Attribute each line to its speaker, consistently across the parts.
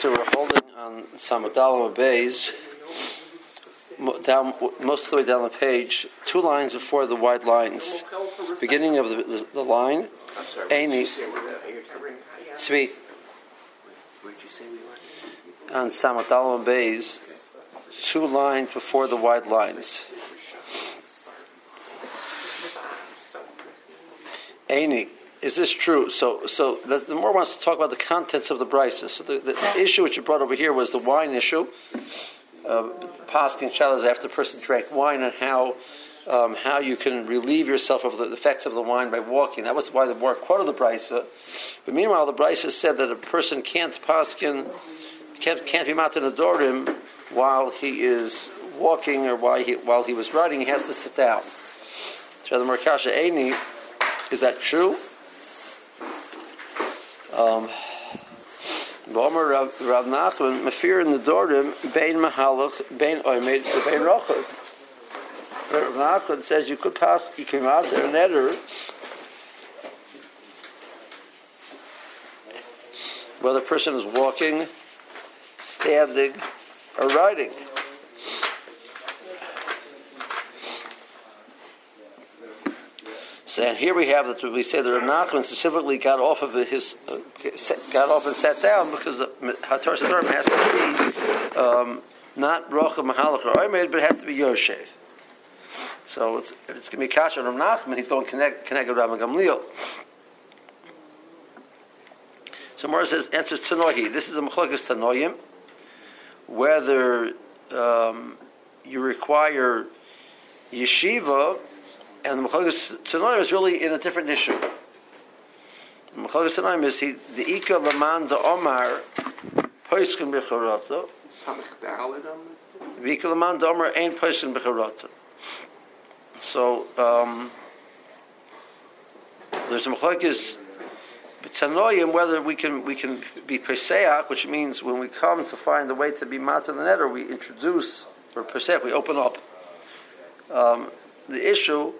Speaker 1: So we're holding on Samadalama Bays, down most of the way down the page, two lines before the white lines. Beginning of the, the, the line,
Speaker 2: I'm sorry.
Speaker 1: Sweet
Speaker 2: Where'd you say we were?
Speaker 1: on Samadalama Bays, two lines before the white lines. Aini, is this true? So, so the, the more wants to talk about the contents of the brisa. So the, the issue which you brought over here was the wine issue. Uh, Paskin Shalas after the person drank wine and how um, how you can relieve yourself of the effects of the wine by walking. That was why the more quoted the brisa. But meanwhile, the brisa said that a person can't paskin can't, can't be matan adorim while he is walking or while he while he was riding. He has to sit down. So the Merkasha Eini, is that true? Um, Bomer Rav Rav Nachman Mafir in the Bein Bein Bein. Rav Nachman says you could pass you came out there and eder whether person is walking, standing, or riding. And here we have that we say that Rav Nachman specifically got off of his, uh, got off and sat down because Hatar Sadorim has to be um, not Rocha Mahalach or Oimed, but it has to be Yoshev. So it's, it's going to be Kasha Rav Nachman, he's going to connect, connect with Rav Gamliel. So Mora says, answers Tanohi. This is a Mechlokas Tanoyim, whether um, you require yeshiva and the Mechagas Tanoim is really in a different issue. The Mechagas Tanoim is he, the Ika Laman the Omar Poiskin Becharato. The Ika Laman the Omar ain't Poiskin Becharato. So, um, there's a Mechagas Tanoim whether we can we can be Peseach, which means when we come to find a way to be Matan the Netter, we introduce, or Peseach, we open up. Um, the issue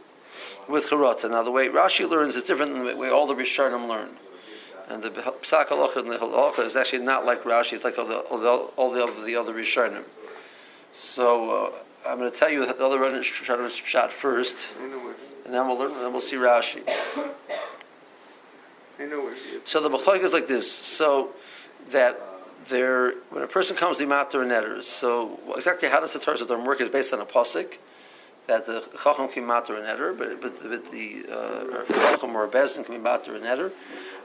Speaker 1: with Charata. Now, the way Rashi learns is different than the way all the Rishonim learn. And the Psak Halacha and the Halacha is actually not like Rashi, it's like all the, all the, all the other, the other Rishonim. So, uh, I'm going to tell you the other Rishonim shot first,
Speaker 2: I know where.
Speaker 1: and then we'll learn, then we'll see Rashi.
Speaker 2: I know where.
Speaker 1: So the Machlok is like this. So that there, when a person comes to Matar and Netter, so exactly how does the Torah work is based on a pasuk that the Chacham can be Matar and Netter, but, but, but the uh, Chacham or a Bezin can be Matar and Netter.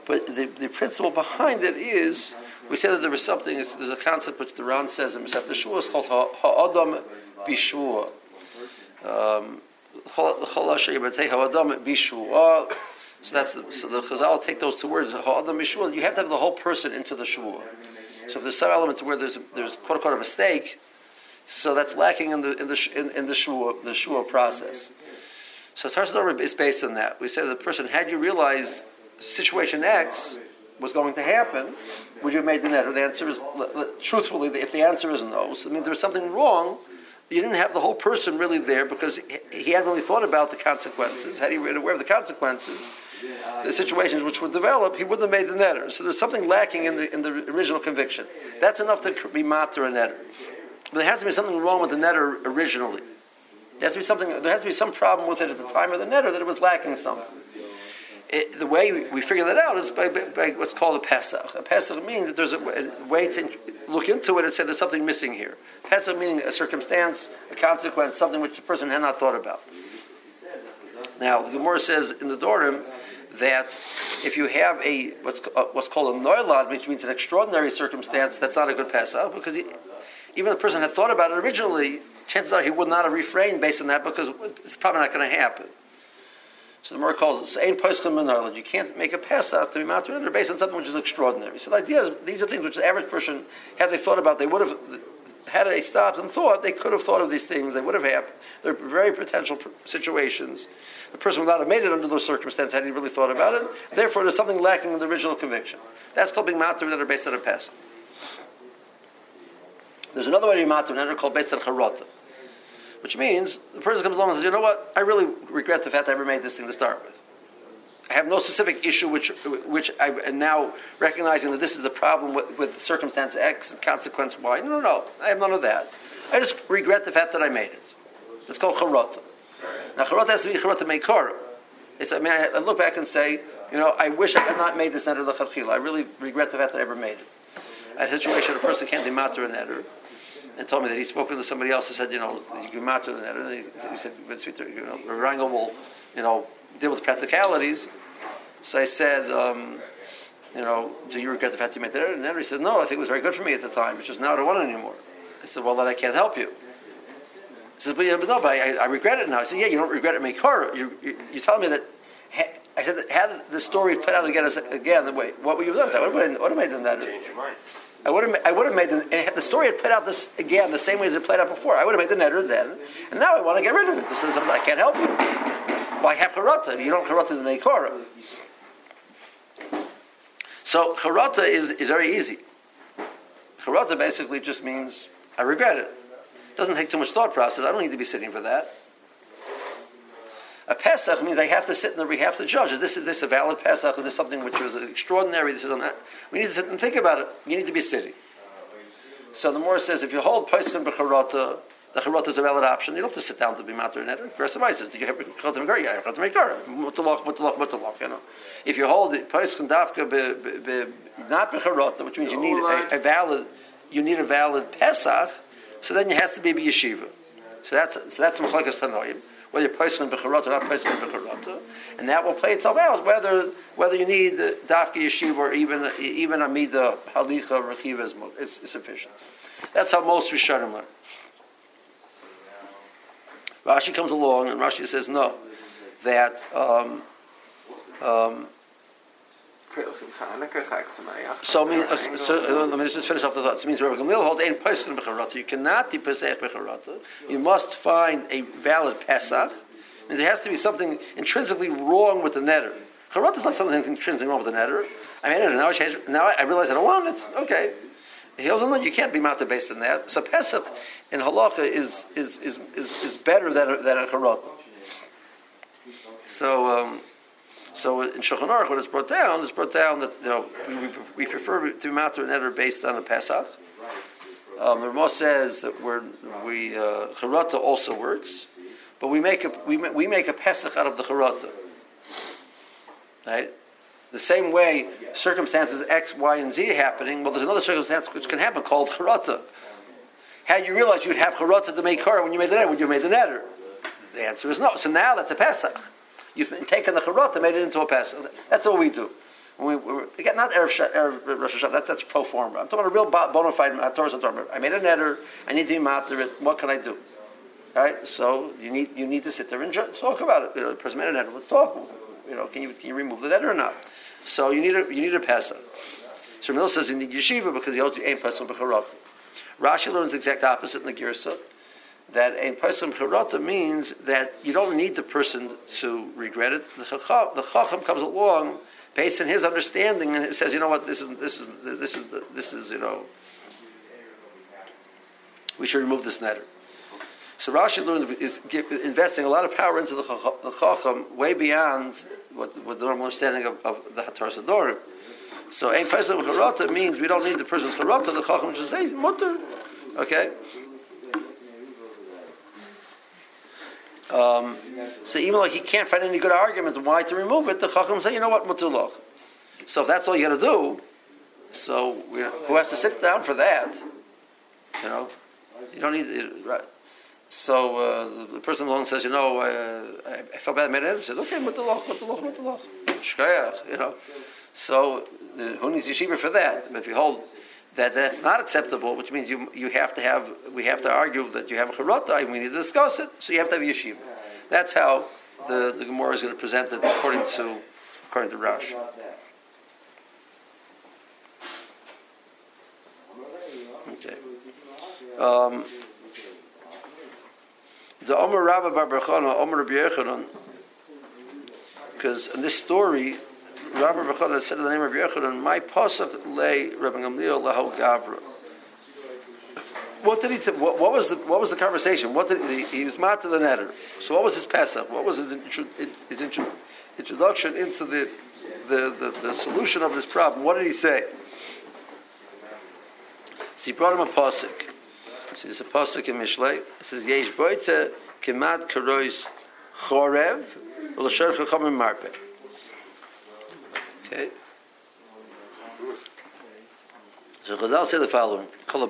Speaker 1: But the, the principle behind it is, we say that there was something, there's a concept which the Ran says in Masechet Shua, it's called Ha- Ha'adam Bishua. Um. So that's the, so the Chazal take those two words. Ha'adam Bishua. You have to have the whole person into the Shua. So if there's some element to where there's there's quote unquote a mistake, so that's lacking in the in the in, in the shua the shua process. So Tarsador is based on that. We say the person, had you realized situation X was going to happen, would you have made the net? The answer is truthfully, if the answer is no, so it means there was something wrong. You didn't have the whole person really there because he- he hadn't really thought about the consequences. Had he been aware of the consequences, the situations which would develop, he wouldn't have made the netter. So there's something lacking in the in the original conviction. That's enough to be matter a netter. But there has to be something wrong with the netter originally. There has to be something. There has to be some problem with it at the time of the netter that it was lacking something. It, the way we, we figure that out is by, by, by what's called a pesach. A pesach means that there's a, a way to look into it and say there's something missing here. Pesach meaning a circumstance, a consequence, something which the person had not thought about. Now, the Gemara says in the Dorim that if you have a what's, uh, what's called a noilad, which means an extraordinary circumstance, that's not a good pesach because he, even if the person had thought about it originally, chances are he would not have refrained based on that because it's probably not going to happen. So the Gemara calls it ain't poskim. You can't make a pesach to be matur based on something which is extraordinary. So the idea is these are things which the average person, had they thought about, they would have had they stopped and thought, they could have thought of these things. They would have happened. They're very potential situations. The person would not have made it under those circumstances had he really thought about it. Therefore, there's something lacking in the original conviction. That's called being matur that are based on a pesach. There's another way to be matur that are called based on which means the person comes along and says, "You know what? I really regret the fact I ever made this thing to start with. I have no specific issue which which I am now recognizing that this is a problem with, with circumstance X and consequence Y. No, no, no. I have none of that. I just regret the fact that I made it. It's called charata. Now charata has to be charata meikara. It's I mean I look back and say, you know, I wish I had not made this neder lechatchila. I really regret the fact that I ever made it. A situation a person can't be matter a neder and told me that he spoke to somebody else who said, you know, you can matter the neder. And he, said, you know, Rangel will, you know, deal with the practicalities. So I said, um, you know, do you regret the fact you made that? And then he said, no, I think it was very good for me at the time. It's just now I don't want it anymore. I said, well, then I can't help you. He says, but, yeah, but no, but I, I, regret it now. I said, yeah, you don't regret it, make You, you, you tell me that. I said, had the story played out again, again, wait, what would you have done? I said, what, what have I done that?
Speaker 2: Change your mind.
Speaker 1: I would have, I would have made the, eh, the story had played out this again the same way as it played out before. I would have made the netter then, and now I want to get rid of it. This is, I can't help you. Well, I have karata. You don't karata the meikora. So karata is, is very easy. Karata basically just means I regret. It doesn't take too much thought process. I don't need to be sitting for that. A Pesach means I have to sit and we have to judge. Is this is this a valid Pesach? Is this something which was extraordinary? This is. We need to sit and think about it. You need to be sitting. So the more says if you hold Pesach b'charata, the charata is a valid option. You don't have to sit down to be matter and eder. Rest of says, you have charata mekar, yeah, charata mekar, mutalach, mutalach, mutalach. You know, if you hold Pesach dafka be not b'charata, which means you need a, a valid, you need a valid Pesach. So then you have to be a yeshiva. So that's so that's machlekes tanoim whether you're placing b'charata or not placing b'charata, and that will play itself out whether whether you need the dafki yeshiva or even even amida halicha rechiva is, is, is sufficient. That's how most Rishonim learn. Rashi comes along and Rashi says no, that um, um, so, I mean, uh, so let me just finish off the thought. It means Rabbi Gamliel holds ein pesach b'charata. You cannot be pesach b'charata. You must find a valid pesach. And there has to be something intrinsically wrong with the netter. Charata is not something intrinsically wrong with the netter. I mean, now I, now I realize I don't want it. Okay. He goes, no, you can't be mata based on that. So Pesach in halacha is, is, is, is, is better than, a, than a charata. So, um, so in Shulchan Aruch, when it's brought down, it's brought down that you know we, we prefer to matter and eder based on a Pesach. Um, the Ramah says that we're, we uh, also works, but we make a we, we make a Pesach out of the charata. Right. The same way circumstances X, Y, and Z are happening. Well, there's another circumstance which can happen called charata. Had you realized you'd have charata to make car when you made the netter, when you made the netter? The answer is no. So now that's a Pesach. You've taken the charot and made it into a pesach. That's all we do. We, we, again, not Erev, Erev Rosh Hashanah, that, that's pro forma. I'm talking about a real bona fide uh, Torah I made an netter, I need to be matter it, what can I do? All right, so you need, you need to sit there and talk about it. You know, the person made a netter, let's talk. You know, can you, can you remove the netter or not? So you need a, you need a pesach. So Mil says you need yeshiva because he the aim pesach b'charot. Rashi learns the exact opposite in the Girsa that a person charata means that you don't need the person to regret it. The chacham, the chacham comes along based on his understanding and it says, you know what, this is this is this is this is you know, we should remove this netter. So Rashi learns is investing a lot of power into the chacham way beyond what, what the normal understanding of, of the Hatar Sadorim. So a person charata means we don't need the person's charata. The chacham should say mutter. Okay. Um, so even though he can't find any good argument why to remove it, the Chacham say, you know what, mutulach. So if that's all you got to do, so who has to sit down for that? You know, you don't need it, right. So uh, the person alone says, you know, uh, I, I felt bad. Made it. Says, okay, mutulach, mutulach, mutulach, shkayach. You know, so uh, who needs yeshiva for that? But if you hold that that's not acceptable, which means you you have to have we have to argue that you have a charata and we need to discuss it. So you have to have yeshiva. That's how the, the Gemara is going to present it according to according to Rash. Okay. Um, the Omer Rabba Bar Omer Rabbi because in this story Rabbi Bechad said in the name of Yechanan, my pasuk lay Rabbi Gamliel lahal gavra. What did he? T- what, what, was the what was the conversation? What did he, he was mat to the netter? So what was his pesach? What was his his, introduction into the, the, the, the solution of this problem. What did he say? So he brought him a pasuk. So there's a pasuk in Mishlei. It says, Yesh boite kemat karois chorev v'lasher chachamim marpe. Okay. So Chazal say the following: Kol.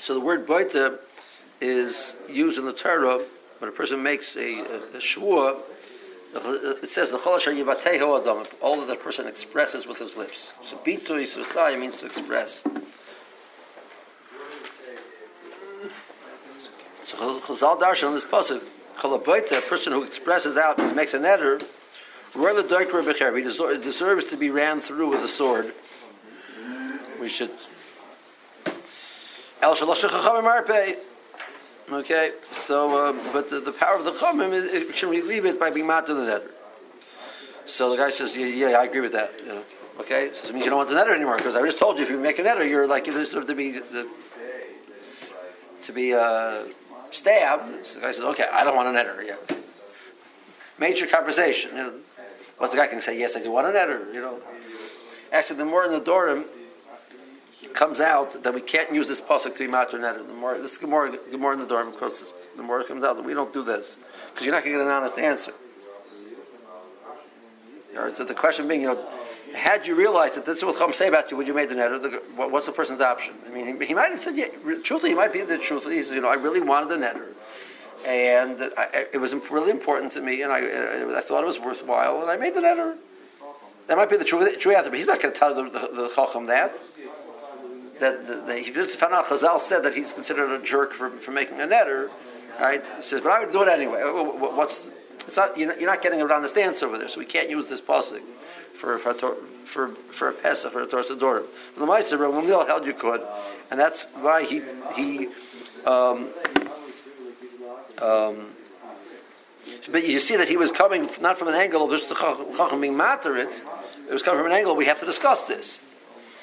Speaker 1: So the word boite is used in the Torah when a person makes a, a, a shvua. It says the chol yivateho adam, all that the person expresses with his lips. So bitui susai means to express. So Chazal darshan on this pasuk, kol a person who expresses out, makes an eder, he deserves to be ran through with a sword. We should. El Okay, so, uh, but the, the, power of the is, it can relieve it by being mat to the netter. So the guy says, yeah, yeah, I agree with that. Okay, so it means you don't want the netter anymore because I just told you if you make a netter, you're like you deserve to be the, to be uh, stabbed. So the guy says, okay, I don't want a netter. Yeah. Major conversation. You know. But the guy can say, yes, I do want a netter. You know. Actually, the more in the Dorim, comes out that we can't use this pasuk to be matter netter. The more this Gemara, Gemara in the dorm, the more it comes out that we don't do this because you're not going to get an honest answer. so the question being, you know, had you realized that this is what Chum say about you, would you made the netter? What's the person's option? I mean, he, he, might have said, yeah, truthfully, he might be the truth. He says, you know, I really wanted the netter. And I, it was really important to me, and I, I thought it was worthwhile, and I made the letter. That might be the true, true answer, but he's not going to tell the, the, the Chacham that that the, the, he just found out Chazal said that he's considered a jerk for, for making a netter, right? He says, but I would do it anyway. What's it's not you're, not getting an honest answer over there, so we can't use this pasuk for for for for a pesach for a Torah Dorim. The Meister Gamliel held you could, and that's why he he. Um, um, but you see that he was coming not from an angle of just the chacham being matter it. Was coming from an angle. We have to discuss this.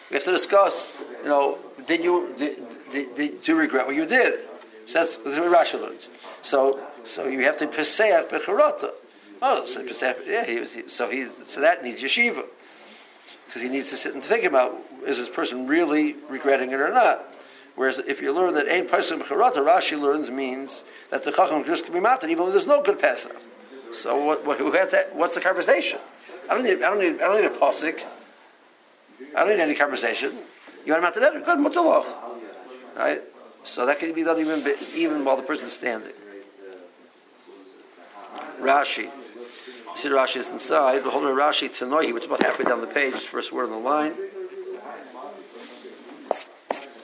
Speaker 1: We have to discuss you know, did you did, did, did, do you regret what you did? So that's, that's what Rashi learns. So so you have to peseach becharata. Oh, so peseach, yeah. He, so he so that needs yeshiva because he needs to sit and think about is this person really regretting it or not. Whereas if you learn that ein person becharata, Rashi learns means that the chacham just can be matter even though there's no good pesach. So what, what who has that? What's the conversation? I don't need I don't need I don't need a posik. I don't need any conversation. You want to Good, mutalach. Right? So that can be done even, even while the person is standing. Rashi. You see Rashi is inside. The whole of Rashi Tanoihi, which is about halfway down the page, first word on the line.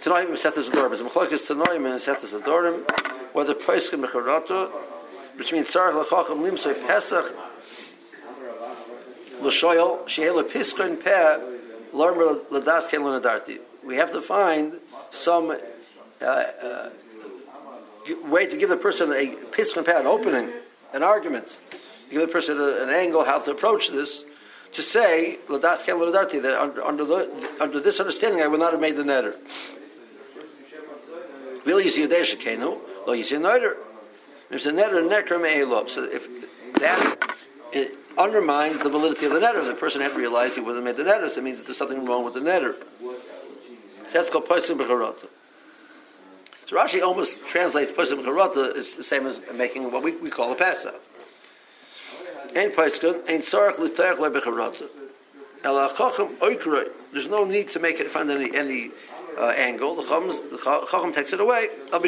Speaker 1: Tanoihi Mesetas Adorim. As Mechlokes Tanoihi Mesetas Adorim, whether Pesach Mecharato, which means Sarach Lachacham Limsoy Pesach, L'shoyel, She'el Piskon Peh, Lormer Ladas Ken Lunadarti we have to find some uh, uh, way to give the person a piston pad, an opening, an argument, give the person a, an angle how to approach this. To say that under, under, the, under this understanding, I would not have made the netter. Will you see a deshakenu? Lo a netter. There's a netter nekram eilop. So if that it undermines the validity of the netter, the person had realized he have made the netter. So it means that there's something wrong with the netter. That's called Posim B'charata. So Rashi almost translates Posim B'charata is the same as making what we, we call a Pesach. Ein Posim, Ein Sarach L'Teach Le'B'charata. El HaChacham Oikroi. There's no need to make it, find any, any uh, angle. The Chacham takes it away. Even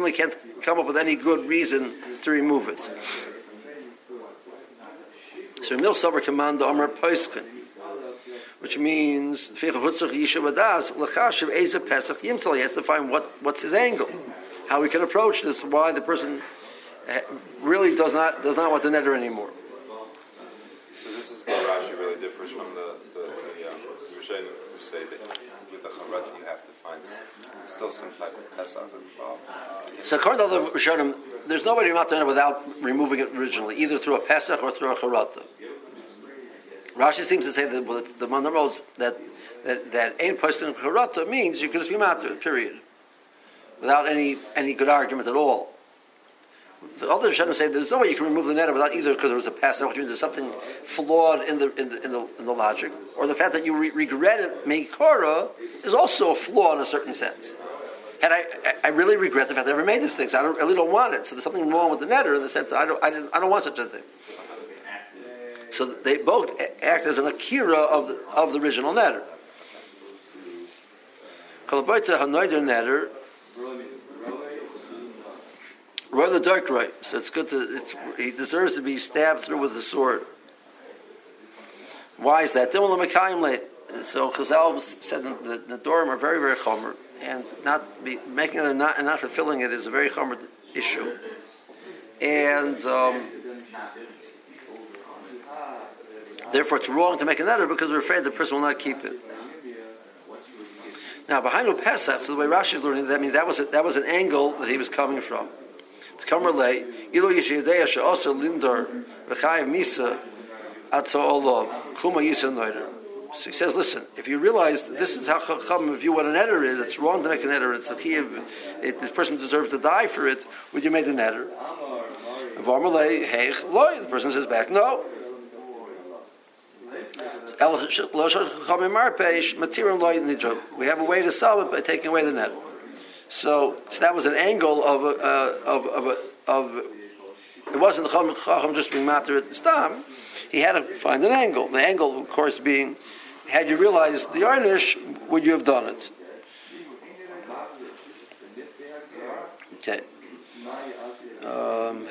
Speaker 1: though he can't come up with any good reason to remove it. So Nil Sober Command Omer Poiskin which means he has to find what, what's his angle, how we can approach this, why the person eh, really does not does not want the netter anymore.
Speaker 3: So this is where Rashi really differs from the the, the um, Rishonim say that with charat you have to find still some type of pesach involved.
Speaker 1: So according to the Rishonim, there's no way to remove without removing it originally, either through a pesach or through a charata. Rashi seems to say that well, the Mandaros that that that ain't person charata means you can just be matter, period, without any any good argument at all. The other Rishonim say there's no way you can remove the neder without either because there was a past which means there's something flawed in the in the, in the, in the logic, or the fact that you re- regret it Meikora is also a flaw in a certain sense. And I, I really regret the fact that I ever made this thing. So I, don't, I really don't want it. So there's something wrong with the netter in the sense that I don't, I, didn't, I don't want such a thing. So they both act as an akira of the, of the original netter. Hanoider netter. Roy the dark right. So it's good to. It's, he deserves to be stabbed through with a sword. Why is that? So Chazal said the, the Dorim are very very chomer, and not be, making it not, and not fulfilling it is a very chomer issue. And um, therefore, it's wrong to make another because we're afraid the person will not keep it. Now, behind the Pesach, so the way Rashi is learning, that means that was a, that was an angle that he was coming from. Yeshiyadeya She'osa Lindor Misa Atzo Yisa Noider. So he says, listen, if you realize this is how Chacham view what an eder is, it's wrong to make an eder. It's the key of it, this person deserves to die for it. Would you make an eder? The person says back, no. We have a way to solve it by taking away the net. So, so that was an angle of uh, of of, of it wasn't the chacham just being matter at stam. He had to find an angle. The angle, of course, being had you realized the Arnish, would you have done it? Okay. Um,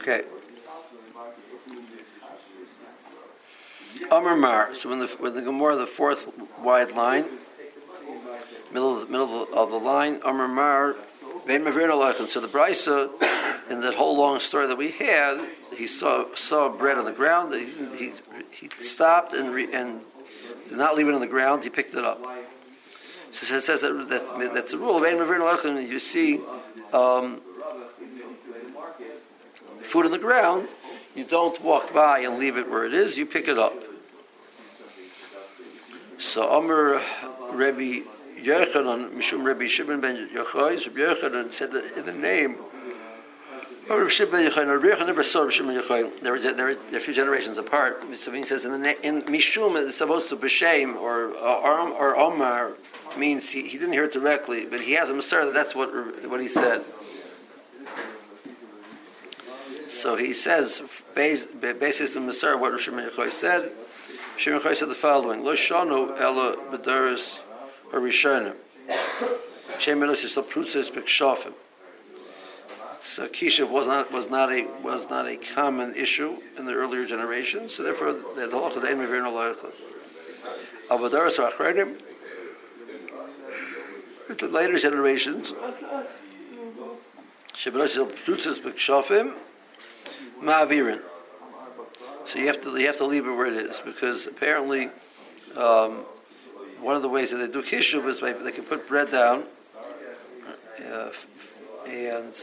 Speaker 1: Okay. Amar Mar. So when the when the Gemara, the fourth wide line, middle of the, middle of the, line, Amar Mar. So the Brisa, in that whole long story that we had, he saw saw bread on the ground. He, he, he stopped and re, and did not leave it on the ground. He picked it up. So it says that, that that's the rule. You see um, food on the ground, you don't walk by and leave it where it is. You pick it up. So Amr Rebbe Yochanan, Mishum Rebbe Shimon ben Yochai, Rebbe Yochanan said that in the name of Rebbe Shimon ben Yochai, Rebbe Yochanan never saw Rebbe Shimon Yochai. There are, a few generations apart. He says in, the, in Mishum it's supposed to B'Shem or uh, or Omar means he, he didn't hear it directly, but he has a Masar that that's what what he said. So he says, based on the Masar, what Rosh Yochai said, Rosh Yochai said the following: Lo shanu ela b'daris harishonim. Shem elos yisal prutzes b'kshafim. So kishav was not was not a was not a common issue in the earlier generations. So therefore, the halach is ein mevir no loyachlas. Avodaris achredim. The later generations, Shebelos yisal prutzes b'kshafim. Ma'avirin. So you have to you have to leave it where it is because apparently um, one of the ways that they do kishuv is they can put bread down uh, and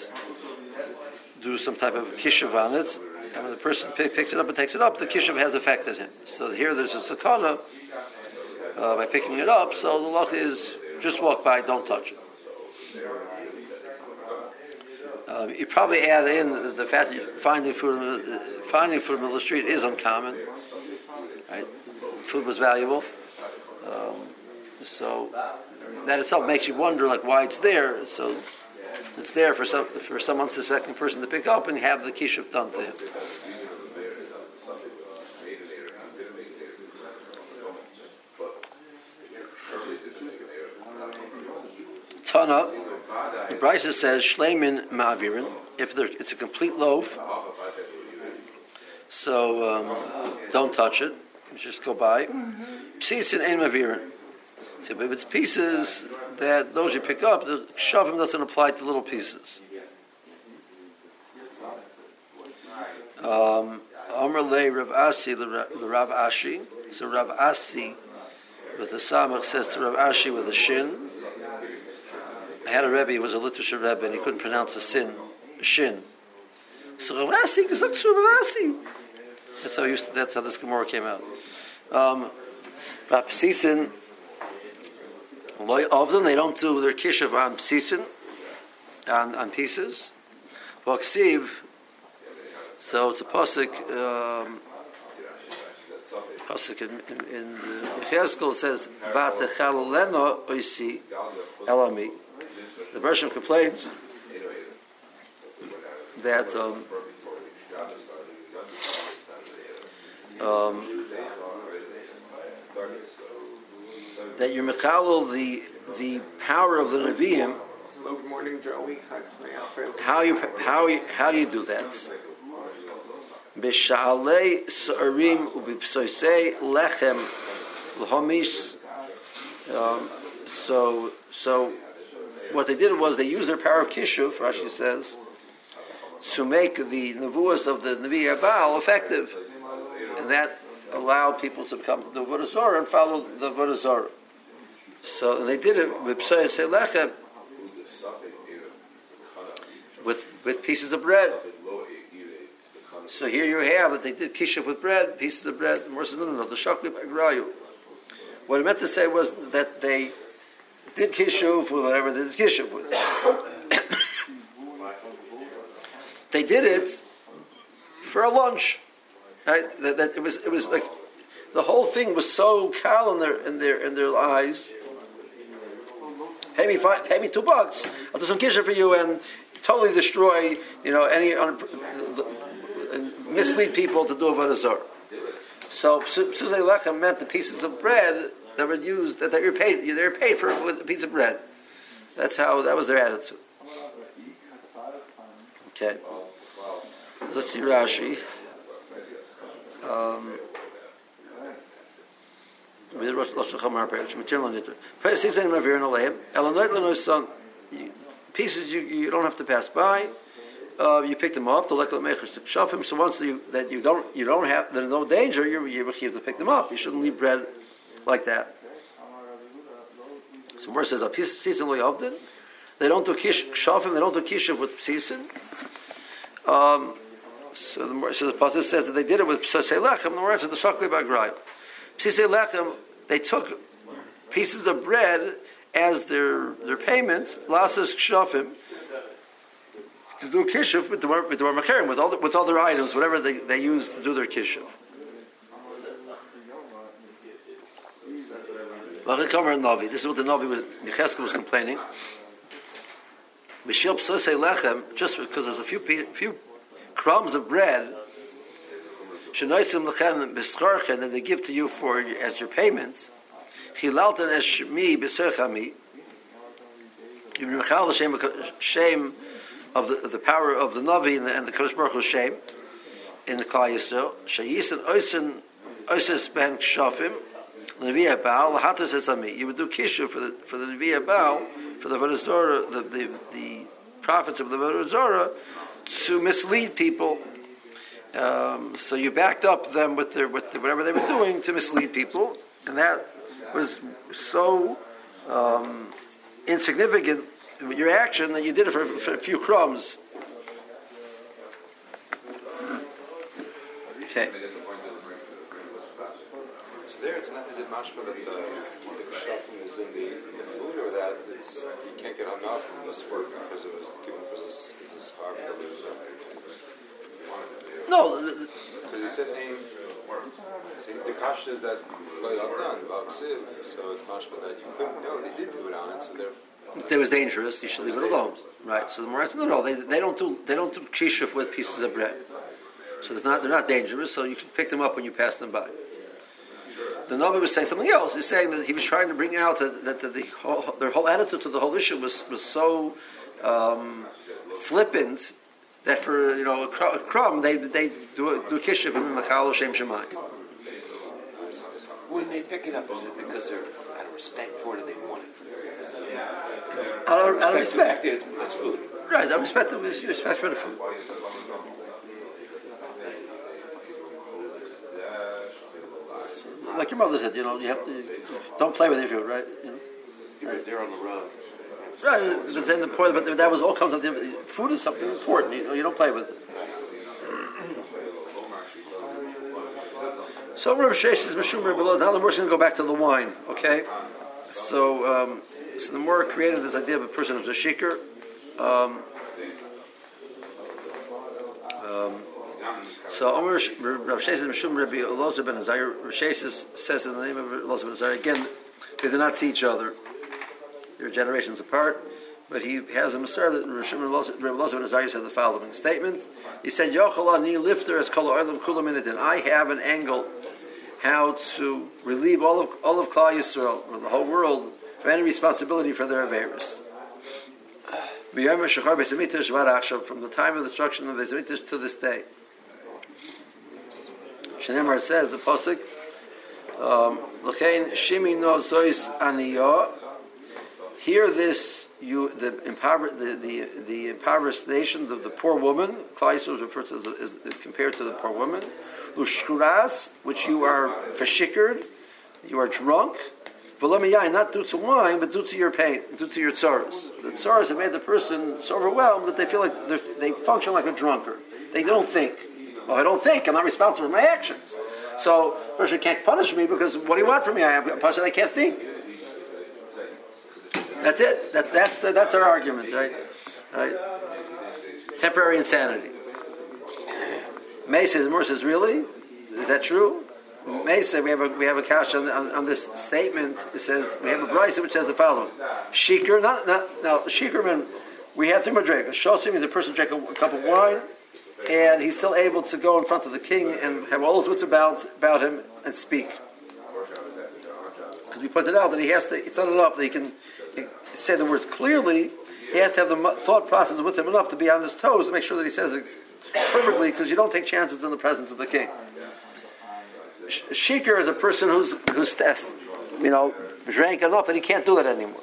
Speaker 1: do some type of kishuv on it. And when the person picks it up and takes it up, the kishuv has affected him. So here there's a sakana uh, by picking it up. So the luck is just walk by, don't touch it. Um, you probably add in the, fact that finding food, finding food the the street is uncommon. Right? Food was valuable, um, so that itself makes you wonder, like why it's there. So it's there for some for some unsuspecting person to pick up and have the kishuf done to him. Tana. The Brisa says shleimin ma'avirin. If it's a complete loaf, so um, don't touch it. Just go by. Pieces in ein ma'avirin. So if it's pieces that those you pick up, the shavim doesn't apply to little pieces. Um, Amr Le Rav Asi, the Rav Ashi. So Rav Asi with the Samach says to Rav Ashi with a shin. I had a Rebbe, he was a literature Rebbe, and he couldn't pronounce a sin, shin. So Ravasi, Ravasi. That's how used to, that's how this Gemara came out. Um, But psisin, of them, they don't do their kishuv on psisin, on, on pieces. Well, ksiv, so it's a pasuk, um, pasuk in, in, in the Yechezkel it says, Vatechaloleno oisi elami. The Bershom complains that um, um, that you're mechalel the the power of the Nevi'im.
Speaker 2: Good morning, Joey. Hi, it's me, Alfred.
Speaker 1: How you how you, how do you do that? B'sha'alei sa'arim u'b'psoisei lechem l'homish. Um, so so what they did was they used their power of Kishuf, Rashi says to make the nevuas of the Nevi Baal effective, and that allowed people to come to the Vodazora and follow the Vodazora. So and they did it with Psoisei lechem with with pieces of bread. So here you have that they did kishuf with bread, pieces of bread. The. What I meant to say was that they did kishuv with whatever they did kishuv with. they did it for a lunch. Right? That, that it was it was like the whole thing was so cal in their in their in their eyes. Pay me five, pay me two bucks. I'll do some kishuv for you and totally destroy you know any un- mislead people to do avodah zarah. So Suzay Lechem meant the pieces of bread that were used that they were paid they were paid for with a piece of bread. That's how that was their attitude. Okay. Let's see Rashi. Um, pieces you, you don't have to pass by. Uh, you pick them up. The lekla mechash to shafim. So once you, that you don't you don't have there's no danger. You're you have to pick them up. You shouldn't leave bread like that. So where says a season lo They don't do kish shafim. They don't do kishav with season. Um, so the so the pasuk says that they did it with psasei lechem. The words of the shakli bagrayim. Psasei lechem. They took pieces of bread as their their payment. Lasas shafim to do kishuv with the with the with all the, with other items, whatever they, they use to do their kishuv. Navi. This is what the Navi was Yecheskel was complaining. Mishil psosei lechem, just because there's a few few crumbs of bread. Shenoisim lechem b'scharchen and they give to you for as your payment. Chilalten es shmi b'sechami. You mechal the shame of the, the power of the Navi and the, and the Kodesh Baruch Hu's shame in the Klal Yisrael. Shayisin oisin oisis ben kshafim Nevi'ah Baal lahatos esami. You would do kishu for the for the Nevi'ah Baal for the Vodazora, the, the the prophets of the Vodazora to mislead people. Um, so you backed up them with their with the, whatever they were doing to mislead people, and that was so um, insignificant your action that you did it for, for a few crumbs. Okay.
Speaker 3: It's not. Is it mashma that the, the kshafim is in the, in the food, or that it's you can't get enough from this work because it was given for this is this hard for the
Speaker 1: No,
Speaker 3: because he said aim. See, the kash is that lo done vaksiv, so it's mashma that you couldn't know they did do it on it, so therefore.
Speaker 1: if it was dangerous, you should leave it alone. Right. So the Moritz, no, no, they, they don't do they don't do kishuf with pieces of bread. So it's not they're not dangerous. So you can pick them up when you pass them by. The Navi was saying something else. He's saying that he was trying to bring out that, that the, the whole, their whole attitude to the whole issue was was so um, flippant that for you know a, cr- a crumb they they do a, do kishuf and machal shem shemayim.
Speaker 2: When they pick it up, is it because they're out of respect for it or they want it?
Speaker 1: Out of, out of respect,
Speaker 2: It's, it's food.
Speaker 1: right? Out of respect, respect for the food. Like your mother said, you know, you have to don't play with food, right? You know?
Speaker 2: They're, they're on the road.
Speaker 1: Right, but then the point, but that was all comes. The, food is something important. You know, you don't play with it. So Rav Sheshes Mishum below. Now the more going to go back to the wine. Okay. So um, so the more created this idea of a person who's a shikr. Um, um, so Omer Rav Sheshes Rabbi Elazar ben Azariah. Rav says in the name of Elazar ben Azariah again. They did not see each other. They're generations apart. But he has a Masar that Rabbi Elazar ben Azariah said the following statement. He said, Yochel ani lifter as kol oilam kulam in I have an angle how to relieve all of all of Klal Yisrael, or the whole world, from any responsibility for their Averis. From the time of the destruction of the to this day. Shnemar says, the Posik, um, L'chein shimi no zois aniyah. Hear this, you the impoverished the, the, the impoverished nation, the, the poor woman. Klal is referred to as, is, compared to the poor woman. Ushkuras, which you are fashikerd, you are drunk. V'lomiyayin, not due to wine, but due to your pain, due to your tsaras. The tsaras have made the person so overwhelmed that they feel like they function like a drunkard. They don't think. Well, I don't think. I'm not responsible for my actions. So, person can't punish me because what do you want from me? I am a person I can't think. That's it. That, that's that's our argument, right? Right. Temporary insanity. May says, Moore says, really? Is that true? May says we have a we have a cash on, on, on, this statement. It says we have a brisa which says the following: Shikr, not not now Shikrman. We have three madrigas. Shosim is a person drank a, a cup of wine, and he's still able to go in front of the king and have all his wits about about him and speak. Because we pointed out that he has to. It's not enough that he can say the words clearly. He has to have the thought process with him enough to be on his toes to make sure that he says it perfectly. Because you don't take chances in the presence of the king. Shikr is a person who's who's you know drank enough that he can't do that anymore.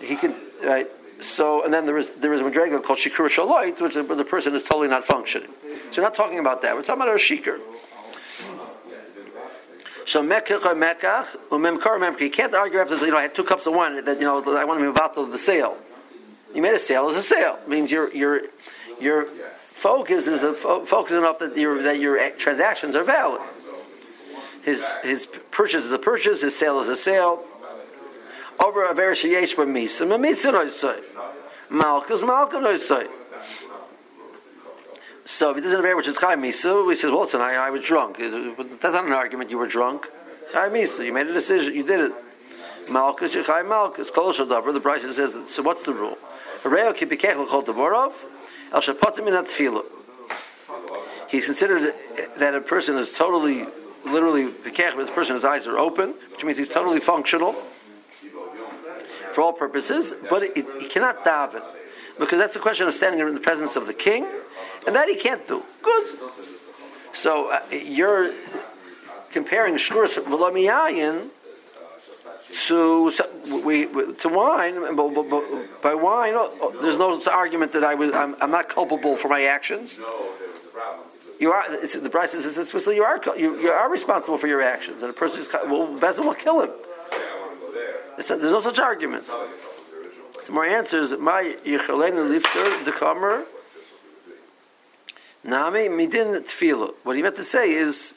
Speaker 1: He can right. So and then there is there is a madrega called shikur shaloit, which is the person is totally not functioning. So we're not talking about that. We're talking about a shikr. So mekach mekach, umemkar memkar. You can't argue after you know I had two cups of wine that you know I want to be about the sale. You made a sale as a sale. It means your your your focus is a fo- focus enough that your that your transactions are valid. His his purchase is a purchase. His sale is a sale. Over a very sheyesh b'misa, b'misa no say. Malchus, malchus no say. So if he doesn't have which is chai misa, he says, well, listen, I, I was drunk. That's not an argument. You were drunk. Chai misa. You made a decision. You did it. Malchus, you chai malchus. Kol shadavar. The Brisa says. So what's the rule? Hareo kipikech l'chol taborov. El shapotim in atfilah. He's considered that a person is totally, literally, pikech, this person's eyes are open, which means he's totally functional for all purposes, but he cannot daven because that's a question of standing in the presence of the king and that he can't do. Good. So uh, you're comparing shkuras v'lamiyayin to we, to wine. By wine, oh, there's no argument that I was. I'm, I'm not culpable for my actions. You are. the price is explicitly you are you, you, are responsible for your actions, and a person is well, Bezin will kill him. There's no such argument. Some more is My yichalein lifter the comer Nami midin tefillah. What he meant to say is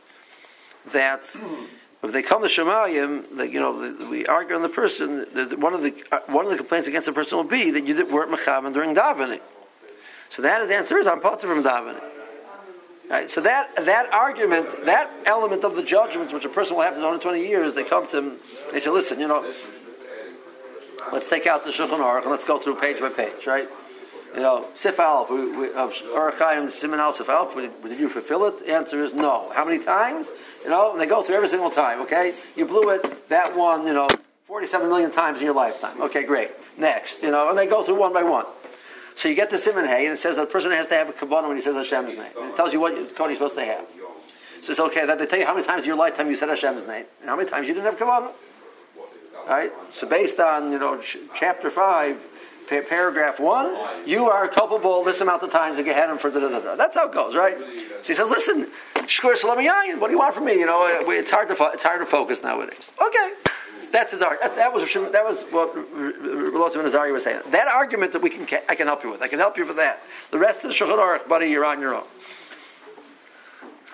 Speaker 1: that if they come to Shemayim, that you know we argue on the person. That one of the uh, one of the complaints against the person will be that you weren't mechavan during davening. So that is the answer is I'm part of from davening. Right, so that that argument, that element of the judgment, which a person will have to do in 20 years, they come to him, they say, listen, you know, let's take out the Shulchan Aruch and let's go through page by page, right? you know, Sif Alf, of Arachayim, Simon Al Sif Alf, did you fulfill it? The answer is no. How many times? You know, and they go through every single time, okay? You blew it, that one, you know, 47 million times in your lifetime. Okay, great. Next, you know, and they go through one by one. So you get the Simon Hay, and it says that the person has to have a kabbalah when he says Hashem's name. And it tells you what code he's supposed to have. So it's okay, that they tell you how many times in your lifetime you said Hashem's name, and how many times you didn't have kabbalah. Right? So based on, you know, ch- chapter 5, paragraph one, you are culpable this amount of times get him for da. That's how it goes, right? So he says, "Listen. What do you want from me? You know, uh, it's hard to fo- it's hard to focus nowadays." Okay, that's his argument. That was that was what Rosh Nazari was saying. That argument that we can I can help you with. I can help you with that. The rest of the Shulchan Aruch, buddy, you're on your own.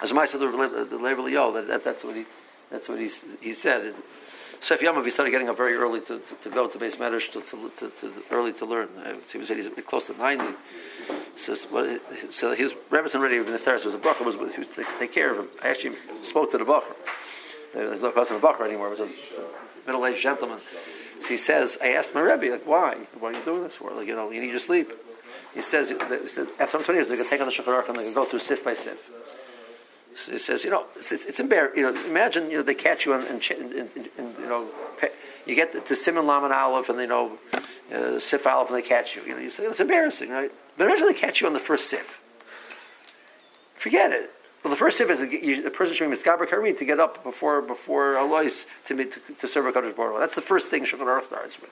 Speaker 1: As my said the yo, that, that that's what he that's what he he said. Sef Yamav he started getting up very early to, to, to go to base medrash to, to, to, early to learn. Uh, he was he's close to ninety. So, so his Rebbe's already in the Theres was a bracha was he was to take care of him. I actually spoke to the bacher. It wasn't a bacher anymore. It was a middle aged gentleman. So he says, I asked my Rebbe, like, why? Why are you doing this for? Like, you know, you need your sleep. He says, he said, after 20 years, they're to take on the Shulchan and they're going to go through sif by sif. So he says, you know, it's, it's embarrassing. You know, imagine, you know, they catch you and, and, and, you know, you get to Siman Laman Aleph and, you know, uh, Sif Aleph and they catch you. You know, you say, it's embarrassing, right? But imagine they catch you on the first Sif. Forget it. Well, the first Sif is the person should be Mitzgaber Karit to get up before before Alois to, to, to serve a Kadosh Baruch. That's the first thing Shulchan Aruch starts with.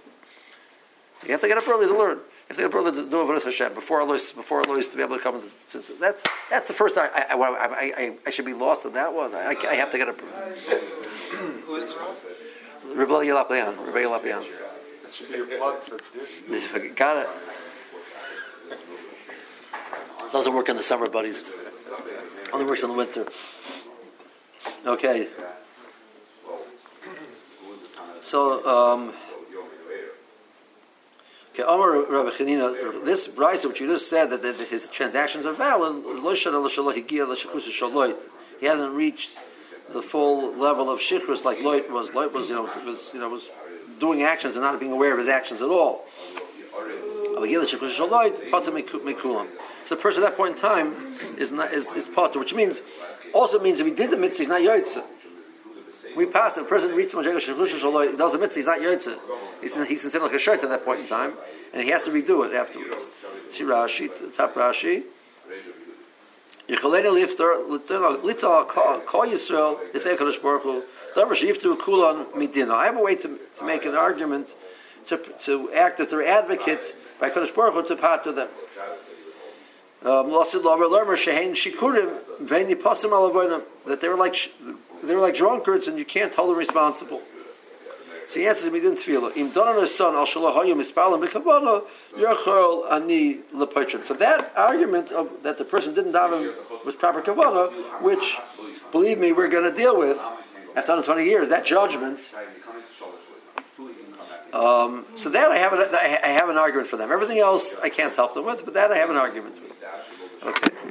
Speaker 1: You have to get up early to learn. If they brother to do Avodah Hashem before Alois, before Alois to be able to come, to, to, that's that's the first. I I, I, I, I should be lost in that one. I, I have to get up.
Speaker 3: Who is this?
Speaker 1: Rebbe Yelapian. Rebbe Yelapian.
Speaker 4: That should be your plug for
Speaker 1: tradition. Got it. Doesn't work in the summer, buddies. Only works in the winter. Okay. So. Um, Okay, Amar Rabbi Chanina, this Brisa, which you just said that, that his transactions are valid, he hasn't reached the full level of shichrus like Loit was. Loit was, you know, was, you know, was doing actions and not being aware of his actions at all. So the person at that point in time is not is, is patur, which means also means if he did the mitzvah, he's not yotzah. We pass the person reads Shechusha Shaloi, he does a mitzvah, he's not Yotze. He's, he's considered like a shirt at that point in time, and he has to redo it afterwards. See Rashi, top Rashi. Yechalena lifter, lita call Yisrael, they Kadosh Baruch Hu, Davar Shiftu Kulan Midina. I have a way to, to make an argument, to, to act as their advocate by Kadosh Baruch Hu to part to them. Um, that they were like they were like drunkards, and you can't hold them responsible. So he answers me didn't feel it. For that argument of that the person didn't daven with proper kavana, which believe me, we're going to deal with after 120 years. That judgment. Um, so that I have, an, I have an argument for them. Everything else I can't help them with, but that I have an argument with. Okay.